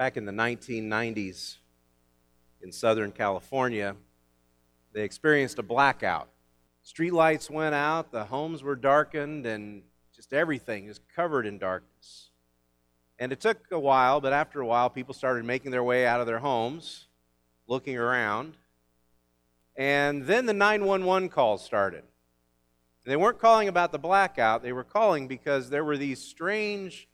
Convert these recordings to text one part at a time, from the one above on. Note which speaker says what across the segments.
Speaker 1: Back in the 1990s in Southern California, they experienced a blackout. Streetlights went out, the homes were darkened, and just everything is covered in darkness. And it took a while, but after a while, people started making their way out of their homes, looking around. And then the 911 calls started. They weren't calling about the blackout, they were calling because there were these strange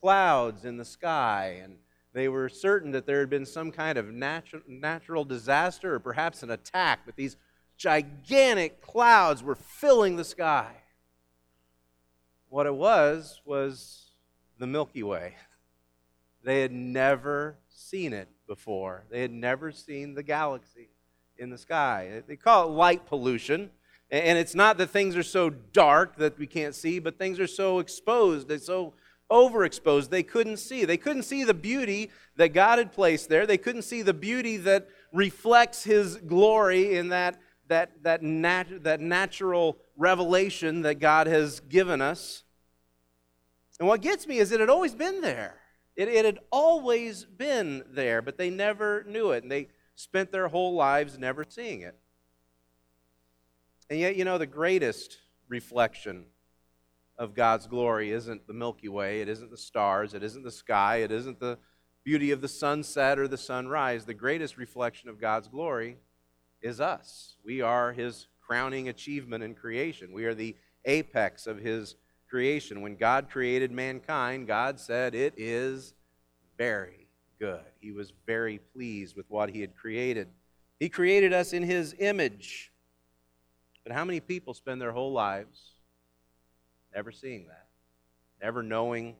Speaker 1: clouds in the sky, and they were certain that there had been some kind of natural, natural disaster or perhaps an attack, but these gigantic clouds were filling the sky. What it was, was the Milky Way. They had never seen it before, they had never seen the galaxy in the sky. They call it light pollution. And it's not that things are so dark that we can't see, but things are so exposed, they're so overexposed, they couldn't see. They couldn't see the beauty that God had placed there. They couldn't see the beauty that reflects His glory in that, that, that, nat- that natural revelation that God has given us. And what gets me is it had always been there. It, it had always been there, but they never knew it. And they spent their whole lives never seeing it. And yet, you know, the greatest reflection of God's glory isn't the Milky Way, it isn't the stars, it isn't the sky, it isn't the beauty of the sunset or the sunrise. The greatest reflection of God's glory is us. We are His crowning achievement in creation, we are the apex of His creation. When God created mankind, God said, It is very good. He was very pleased with what He had created. He created us in His image. But how many people spend their whole lives never seeing that? Never knowing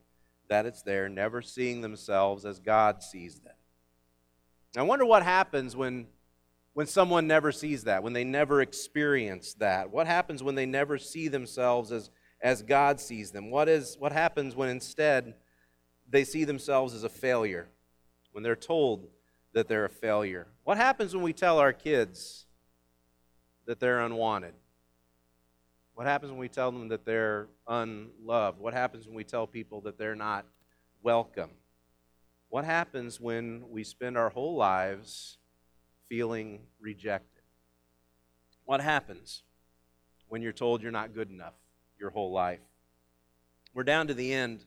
Speaker 1: that it's there, never seeing themselves as God sees them. I wonder what happens when, when someone never sees that, when they never experience that. What happens when they never see themselves as, as God sees them? What, is, what happens when instead they see themselves as a failure, when they're told that they're a failure? What happens when we tell our kids that they're unwanted? What happens when we tell them that they're unloved? What happens when we tell people that they're not welcome? What happens when we spend our whole lives feeling rejected? What happens when you're told you're not good enough your whole life? We're down to the end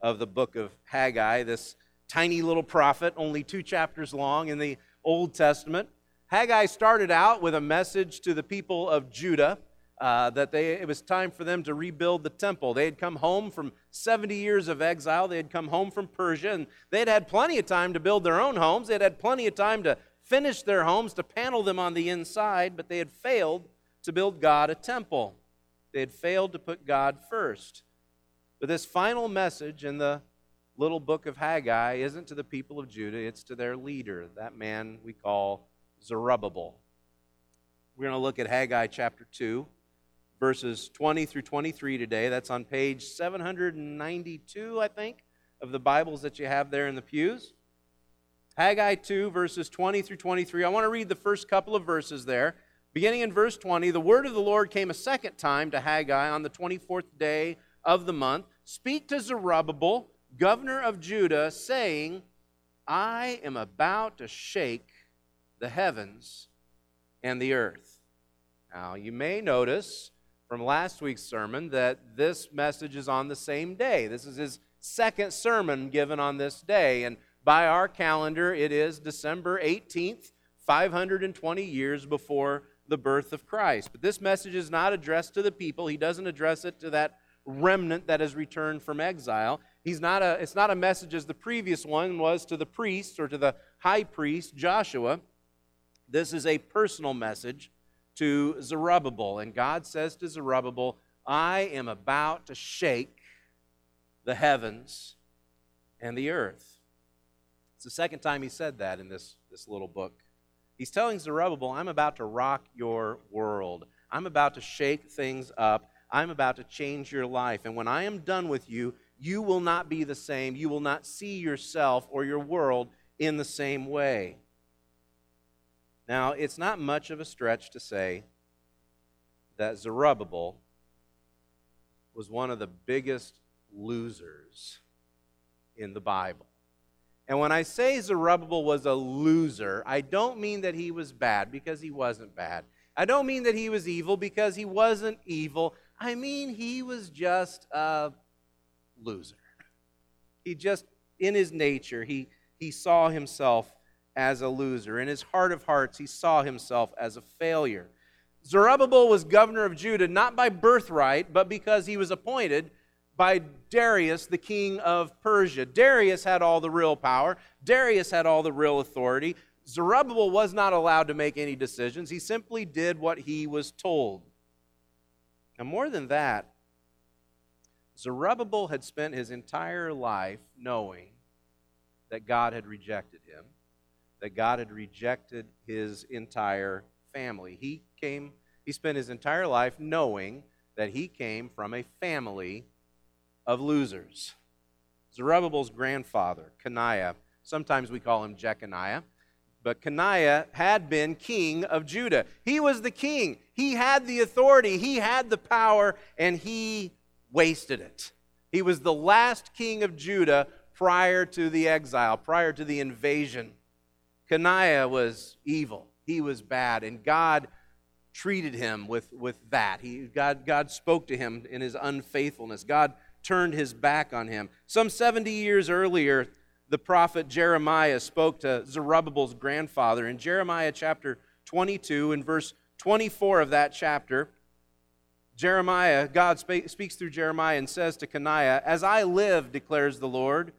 Speaker 1: of the book of Haggai, this tiny little prophet, only two chapters long in the Old Testament. Haggai started out with a message to the people of Judah uh, that they, it was time for them to rebuild the temple. They had come home from 70 years of exile. They had come home from Persia, and they had had plenty of time to build their own homes. They had had plenty of time to finish their homes, to panel them on the inside, but they had failed to build God a temple. They had failed to put God first. But this final message in the little book of Haggai isn't to the people of Judah, it's to their leader, that man we call Zerubbabel. We're going to look at Haggai chapter 2, verses 20 through 23 today. That's on page 792, I think, of the Bibles that you have there in the pews. Haggai 2, verses 20 through 23. I want to read the first couple of verses there. Beginning in verse 20, the word of the Lord came a second time to Haggai on the 24th day of the month. Speak to Zerubbabel, governor of Judah, saying, I am about to shake the heavens and the earth. Now, you may notice from last week's sermon that this message is on the same day. This is his second sermon given on this day. And by our calendar, it is December 18th, 520 years before the birth of Christ. But this message is not addressed to the people. He doesn't address it to that remnant that has returned from exile. He's not a, it's not a message as the previous one was to the priests or to the high priest, Joshua. This is a personal message to Zerubbabel. And God says to Zerubbabel, I am about to shake the heavens and the earth. It's the second time he said that in this, this little book. He's telling Zerubbabel, I'm about to rock your world. I'm about to shake things up. I'm about to change your life. And when I am done with you, you will not be the same. You will not see yourself or your world in the same way. Now, it's not much of a stretch to say that Zerubbabel was one of the biggest losers in the Bible. And when I say Zerubbabel was a loser, I don't mean that he was bad because he wasn't bad. I don't mean that he was evil because he wasn't evil. I mean he was just a loser. He just, in his nature, he, he saw himself as a loser. In his heart of hearts, he saw himself as a failure. Zerubbabel was governor of Judah not by birthright, but because he was appointed by Darius, the king of Persia. Darius had all the real power, Darius had all the real authority. Zerubbabel was not allowed to make any decisions. He simply did what he was told. Now, more than that, Zerubbabel had spent his entire life knowing that God had rejected him, that God had rejected his entire family. He came, he spent his entire life knowing that he came from a family of losers. Zerubbabel's grandfather, Coniah, sometimes we call him Jeconiah, but Coniah had been king of Judah. He was the king. He had the authority, he had the power, and he wasted it. He was the last king of Judah prior to the exile, prior to the invasion. Coniah was evil. He was bad, and God treated him with, with that. He, God, God spoke to him in his unfaithfulness. God turned his back on him. Some 70 years earlier, the prophet Jeremiah spoke to Zerubbabel's grandfather. In Jeremiah chapter 22, in verse 24 of that chapter, Jeremiah, God speaks through Jeremiah and says to Coniah, As I live, declares the Lord,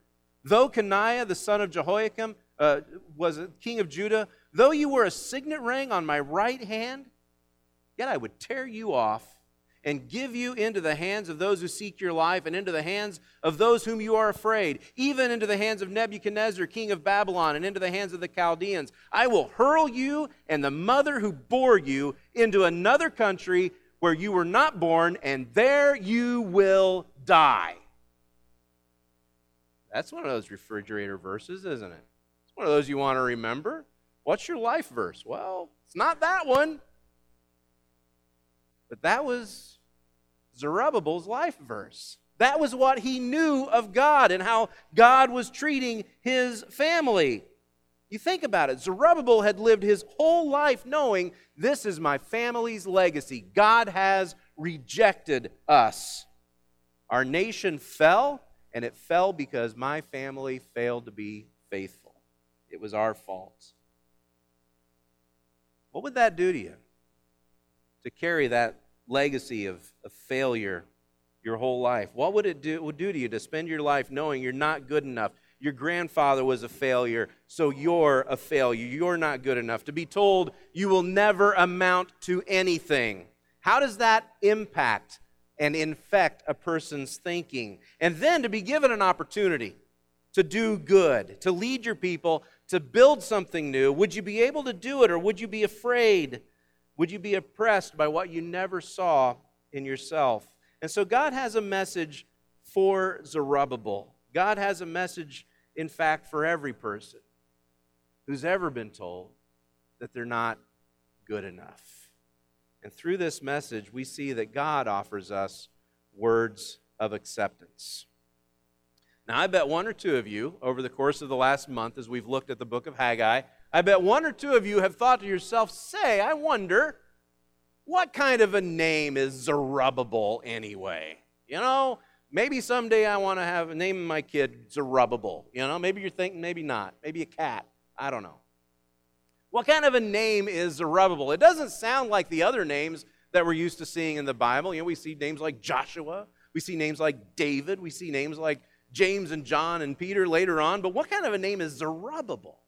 Speaker 1: though Coniah, the son of Jehoiakim, uh, was king of Judah, though you were a signet ring on my right hand, yet I would tear you off and give you into the hands of those who seek your life and into the hands of those whom you are afraid, even into the hands of Nebuchadnezzar, king of Babylon, and into the hands of the Chaldeans. I will hurl you and the mother who bore you into another country where you were not born, and there you will die. That's one of those refrigerator verses, isn't it? One of those you want to remember. What's your life verse? Well, it's not that one. But that was Zerubbabel's life verse. That was what he knew of God and how God was treating his family. You think about it. Zerubbabel had lived his whole life knowing this is my family's legacy. God has rejected us. Our nation fell, and it fell because my family failed to be faithful. It was our fault. What would that do to you? To carry that legacy of, of failure your whole life? What would it do, would do to you to spend your life knowing you're not good enough? Your grandfather was a failure, so you're a failure. You're not good enough. To be told you will never amount to anything. How does that impact and infect a person's thinking? And then to be given an opportunity to do good, to lead your people, to build something new, would you be able to do it or would you be afraid? Would you be oppressed by what you never saw in yourself? And so God has a message for Zerubbabel. God has a message, in fact, for every person who's ever been told that they're not good enough. And through this message, we see that God offers us words of acceptance. Now, I bet one or two of you, over the course of the last month, as we've looked at the book of Haggai, I bet one or two of you have thought to yourself, say, I wonder, what kind of a name is Zerubbabel anyway? You know, maybe someday I want to have a name my kid Zerubbabel. You know, maybe you're thinking, maybe not. Maybe a cat. I don't know. What kind of a name is Zerubbabel? It doesn't sound like the other names that we're used to seeing in the Bible. You know, we see names like Joshua, we see names like David, we see names like James and John and Peter later on. But what kind of a name is Zerubbabel?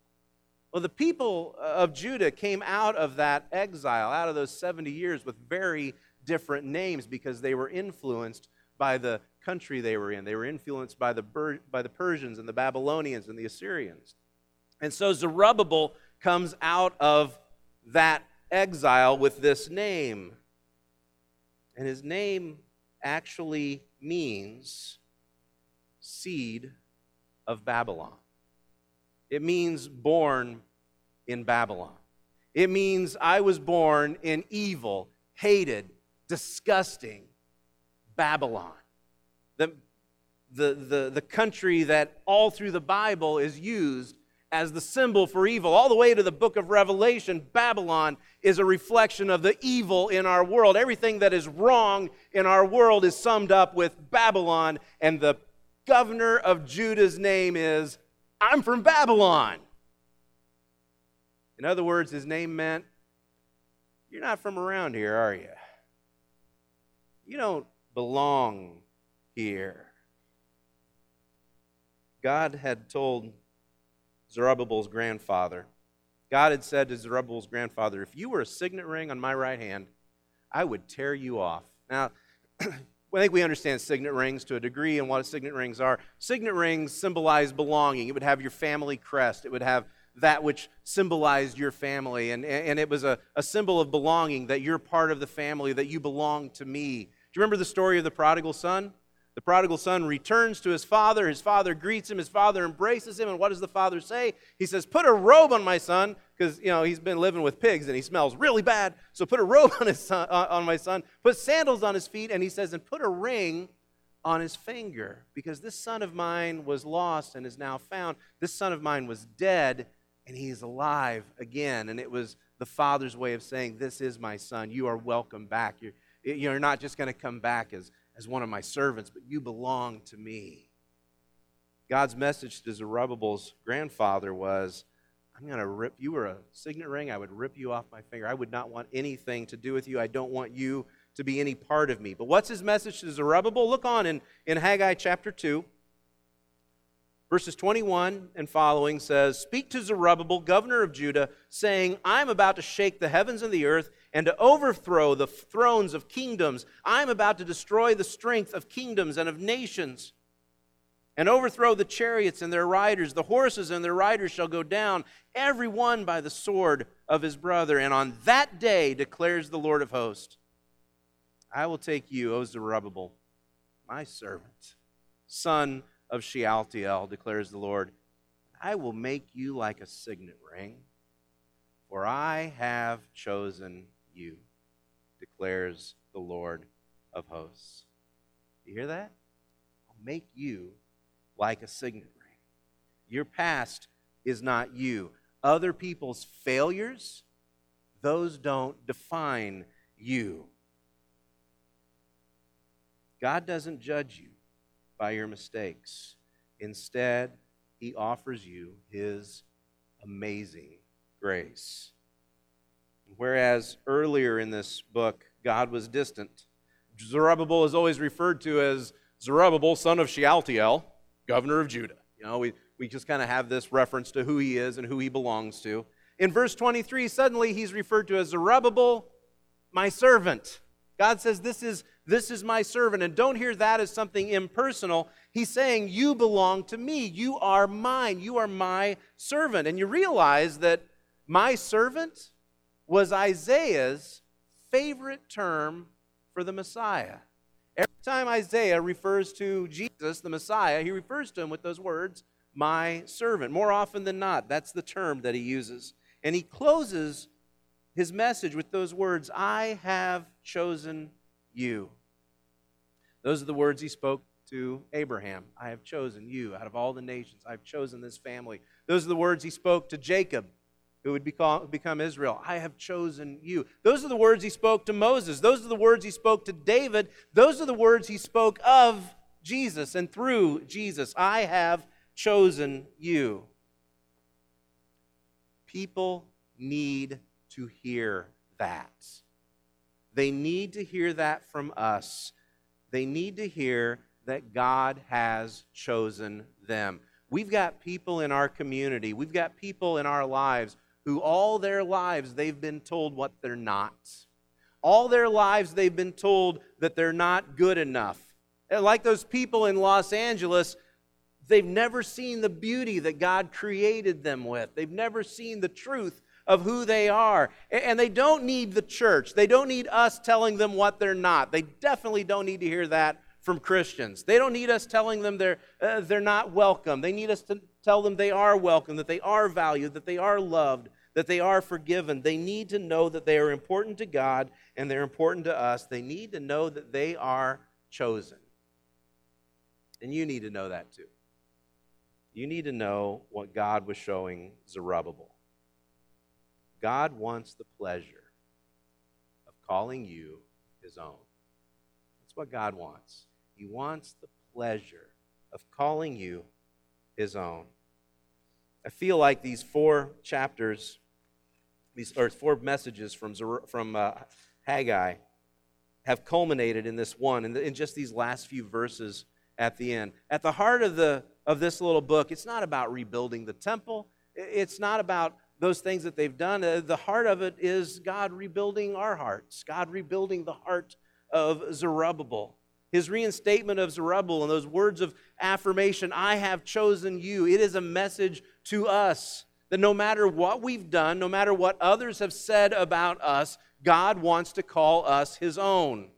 Speaker 1: Well, the people uh, of Judah came out of that exile, out of those 70 years, with very different names because they were influenced by the country they were in. They were influenced by the, by the Persians and the Babylonians and the Assyrians. And so Zerubbabel comes out of that exile with this name. And his name actually means seed of Babylon. It means born in Babylon. It means I was born in evil, hated, disgusting Babylon. The, the, the, the country that all through the Bible is used as the symbol for evil. All the way to the book of Revelation, Babylon is a reflection of the evil in our world. Everything that is wrong in our world is summed up with Babylon, and the governor of Judah's name is I'm from Babylon. In other words, his name meant, You're not from around here, are you? You don't belong here. God had told Zerubbabel's grandfather, God had said to Zerubbabel's grandfather, If you were a signet ring on my right hand, I would tear you off. Now, I think we understand signet rings to a degree and what signet rings are. Signet rings symbolize belonging. It would have your family crest, it would have that which symbolized your family. And, and it was a, a symbol of belonging that you're part of the family, that you belong to me. Do you remember the story of the prodigal son? The prodigal son returns to his father. His father greets him. His father embraces him. And what does the father say? He says, Put a robe on my son, because you know he's been living with pigs and he smells really bad. So put a robe on his son, uh, on my son. Put sandals on his feet, and he says, and put a ring on his finger, because this son of mine was lost and is now found. This son of mine was dead, and he is alive again. And it was the father's way of saying, This is my son. You are welcome back. You're, you're not just going to come back as as one of my servants, but you belong to me. God's message to Zerubbabel's grandfather was, I'm going to rip, you were a signet ring, I would rip you off my finger. I would not want anything to do with you. I don't want you to be any part of me. But what's his message to Zerubbabel? Look on in, in Haggai chapter 2. Verses 21 and following says, Speak to Zerubbabel, governor of Judah, saying, I'm about to shake the heavens and the earth and to overthrow the thrones of kingdoms. I'm about to destroy the strength of kingdoms and of nations and overthrow the chariots and their riders. The horses and their riders shall go down, every one by the sword of his brother. And on that day, declares the Lord of hosts, I will take you, O Zerubbabel, my servant, son of Shealtiel, declares the Lord. I will make you like a signet ring, for I have chosen you, declares the Lord of hosts. You hear that? I'll make you like a signet ring. Your past is not you. Other people's failures, those don't define you. God doesn't judge you by your mistakes. Instead, He offers you His amazing grace. Whereas earlier in this book, God was distant, Zerubbabel is always referred to as Zerubbabel, son of Shealtiel, governor of Judah. You know, we, we just kind of have this reference to who he is and who he belongs to. In verse 23, suddenly he's referred to as Zerubbabel, my servant. God says, This is, this is my servant. And don't hear that as something impersonal. He's saying, You belong to me. You are mine. You are my servant. And you realize that my servant was Isaiah's favorite term for the Messiah. Every time Isaiah refers to Jesus, the Messiah, he refers to him with those words, my servant. More often than not, that's the term that he uses. And he closes his message with those words, I have chosen you. Those are the words he spoke to Abraham. I have chosen you out of all the nations. I've chosen this family. Those are the words he spoke to Jacob who would become, Israel. I have chosen you. Those are the words he spoke to Moses. Those are the words he spoke to David. Those are the words he spoke of Jesus and through Jesus. I have chosen you. People need to hear that. They need to hear that from us. They need to hear that God has chosen them. We've got people in our community, we've got people in our lives who all their lives they've been told what they're not. All their lives they've been told that they're not good enough. And like those people in Los Angeles, they've never seen the beauty that God created them with. They've never seen the truth of who they are. And they don't need the church. They don't need us telling them what they're not. They definitely don't need to hear that from Christians. They don't need us telling them they're, uh, they're not welcome. They need us to tell them they are welcome, that they are valued, that they are loved, that they are forgiven. They need to know that they are important to God and they're important to us. They need to know that they are chosen. And you need to know that too. You need to know what God was showing Zerubbabel. God wants the pleasure of calling you his own. That's what God wants. He wants the pleasure of calling you his own. I feel like these four chapters, these or four messages from from uh, Haggai, have culminated in this one, in, the, in just these last few verses at the end. At the heart of the of this little book, it's not about rebuilding the temple. It's not about those things that they've done. Uh, the heart of it is God rebuilding our hearts, God rebuilding the heart of Zerubbabel. His reinstatement of Zerubbabel and those words of affirmation, I have chosen you. It is a message to us that no matter what we've done, no matter what others have said about us, God wants to call us his own.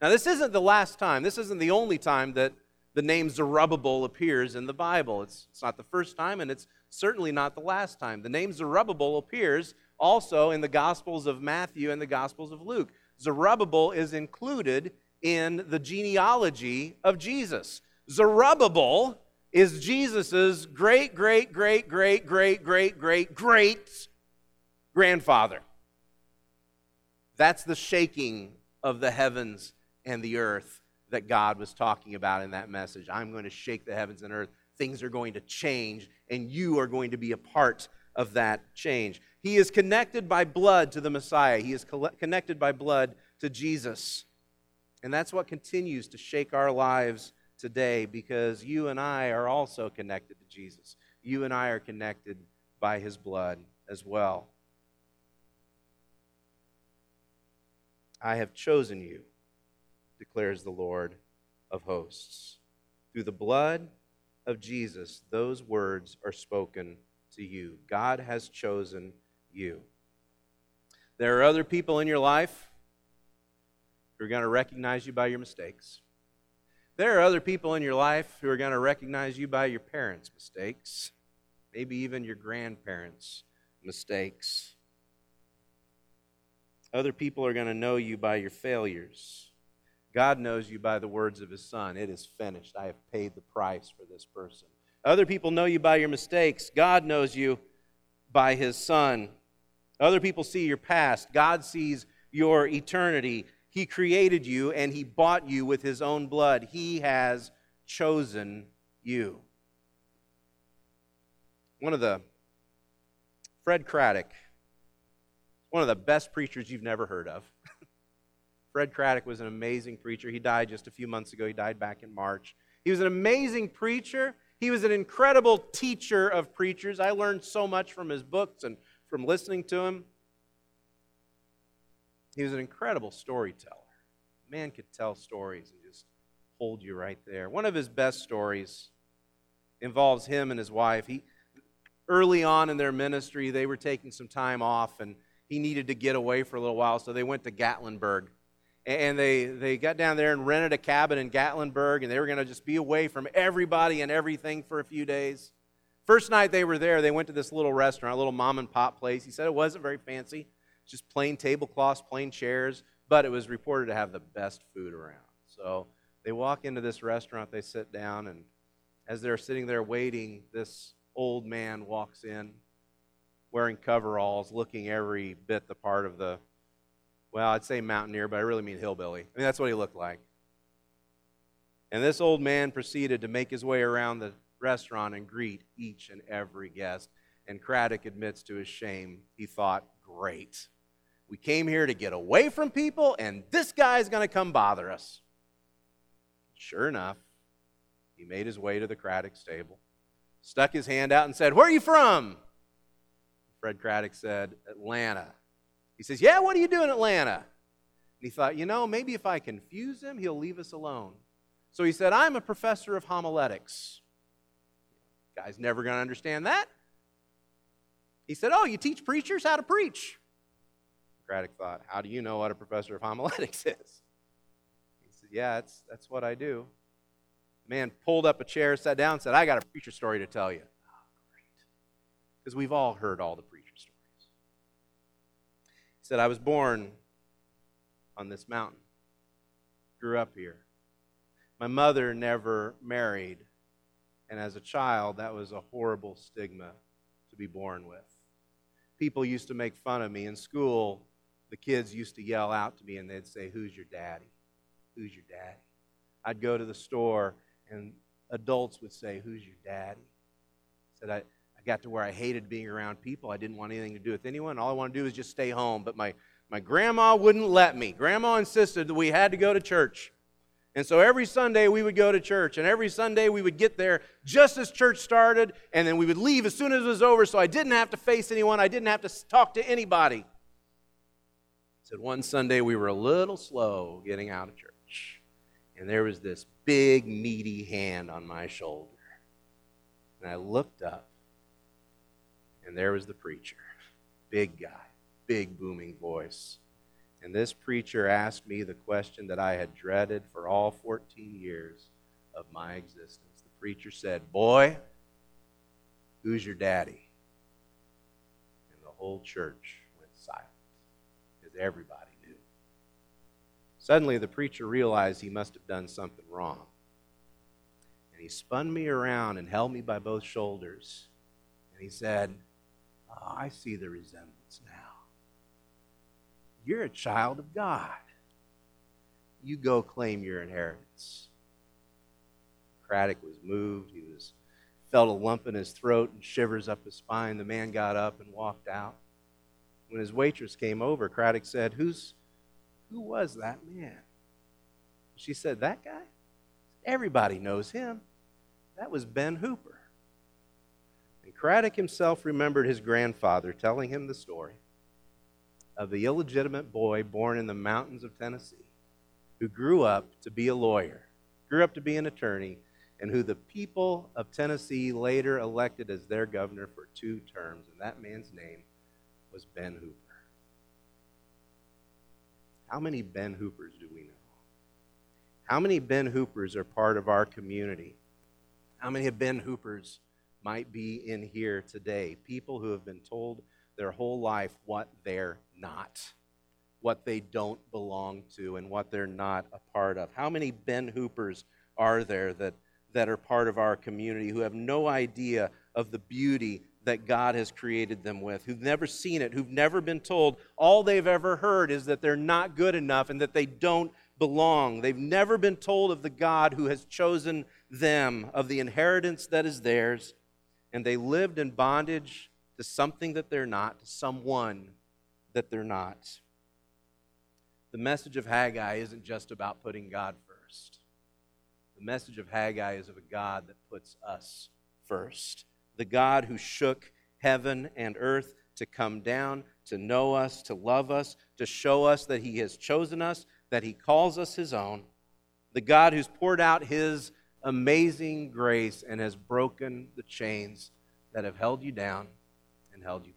Speaker 1: Now, this isn't the last time, this isn't the only time that the name Zerubbabel appears in the Bible. It's, it's not the first time, and it's certainly not the last time. The name Zerubbabel appears also in the Gospels of Matthew and the Gospels of Luke. Zerubbabel is included in the genealogy of Jesus. Zerubbabel is Jesus' great, great, great, great, great, great, great, great grandfather. That's the shaking of the heavens and the earth that God was talking about in that message. I'm going to shake the heavens and earth. Things are going to change, and you are going to be a part of that change. He is connected by blood to the Messiah, he is connected by blood to Jesus. And that's what continues to shake our lives today because you and I are also connected to Jesus. You and I are connected by his blood as well. I have chosen you declares the Lord of hosts. Through the blood of Jesus, those words are spoken to you. God has chosen you. There are other people in your life who are going to recognize you by your mistakes. There are other people in your life who are going to recognize you by your parents' mistakes, maybe even your grandparents' mistakes. Other people are going to know you by your failures. God knows you by the words of his son. It is finished. I have paid the price for this person. Other people know you by your mistakes. God knows you by his son. Other people see your past. God sees your eternity. He created you and he bought you with his own blood. He has chosen you. One of the, Fred Craddock, one of the best preachers you've never heard of. Fred Craddock was an amazing preacher. He died just a few months ago. He died back in March. He was an amazing preacher. He was an incredible teacher of preachers. I learned so much from his books and from listening to him. He was an incredible storyteller. Man could tell stories and just hold you right there. One of his best stories involves him and his wife. He early on in their ministry, they were taking some time off and he needed to get away for a little while, so they went to Gatlinburg and they, they got down there and rented a cabin in Gatlinburg, and they were going to just be away from everybody and everything for a few days. First night they were there, they went to this little restaurant, a little mom and pop place. He said it wasn't very fancy, just plain tablecloths, plain chairs, but it was reported to have the best food around. So they walk into this restaurant, they sit down, and as they're sitting there waiting, this old man walks in wearing coveralls, looking every bit the part of the well, I'd say mountaineer, but I really mean hillbilly. I mean, that's what he looked like. And this old man proceeded to make his way around the restaurant and greet each and every guest. And Craddock admits to his shame, he thought, great. We came here to get away from people, and this guy's going to come bother us. Sure enough, he made his way to the Craddock stable, stuck his hand out, and said, Where are you from? Fred Craddock said, Atlanta. He says, Yeah, what are you doing in Atlanta? And he thought, You know, maybe if I confuse him, he'll leave us alone. So he said, I'm a professor of homiletics. Guy's never going to understand that. He said, Oh, you teach preachers how to preach. Craddock thought, How do you know what a professor of homiletics is? He said, Yeah, that's, that's what I do. The man pulled up a chair, sat down, said, I got a preacher story to tell you. Oh, great. Because we've all heard all the preacher stories. he said, I was born on this mountain, grew up here. My mother never married, and as a child, that was a horrible stigma to be born with. People used to make fun of me in school. The kids used to yell out to me and they'd say, Who's your daddy? Who's your daddy? I'd go to the store and adults would say, Who's your daddy? I said, I, I got to where I hated being around people. I didn't want anything to do with anyone. All I wanted to do was just stay home. But my, my grandma wouldn't let me. Grandma insisted that we had to go to church. And so every Sunday we would go to church, and every Sunday we would get there just as church started, and then we would leave as soon as it was over so I didn't have to face anyone, I didn't have to talk to anybody. Said one Sunday we were a little slow getting out of church, and there was this big, meaty hand on my shoulder. And I looked up, and there was the preacher. Big guy, big booming voice. And this preacher asked me the question that I had dreaded for all 14 years of my existence. The preacher said, Boy, who's your daddy? And the whole church everybody knew. Suddenly, the preacher realized he must have done something wrong. And he spun me around and held me by both shoulders. And he said, oh, I see the resemblance now. You're a child of God. You go claim your inheritance. Craddock was moved. He was felt a lump in his throat and shivers up his spine. The man got up and walked out. When his waitress came over, Craddock said, Who's who was that man? She said, That guy? Everybody knows him. That was Ben Hooper. And Craddock himself remembered his grandfather telling him the story of the illegitimate boy born in the mountains of Tennessee who grew up to be a lawyer, grew up to be an attorney, and who the people of Tennessee later elected as their governor for two terms. And that man's name was Ben Hooper. How many Ben Hoopers do we know? How many Ben Hoopers are part of our community? How many Ben Hoopers might be in here today? People who have been told their whole life what they're not, what they don't belong to, and what they're not a part of. How many Ben Hoopers are there that, that are part of our community who have no idea of the beauty that God has created them with, who've never seen it, who've never been told? All they've ever heard is that they're not good enough and that they don't belong. They've never been told of the God who has chosen them, of the inheritance that is theirs, and they lived in bondage to something that they're not, to someone that they're not. The message of Haggai isn't just about putting God first. The message of Haggai is of a God that puts us first. The God who shook heaven and earth to come down, to know us, to love us, to show us that He has chosen us, that He calls us His own. The God who's poured out His amazing grace and has broken the chains that have held you down and held you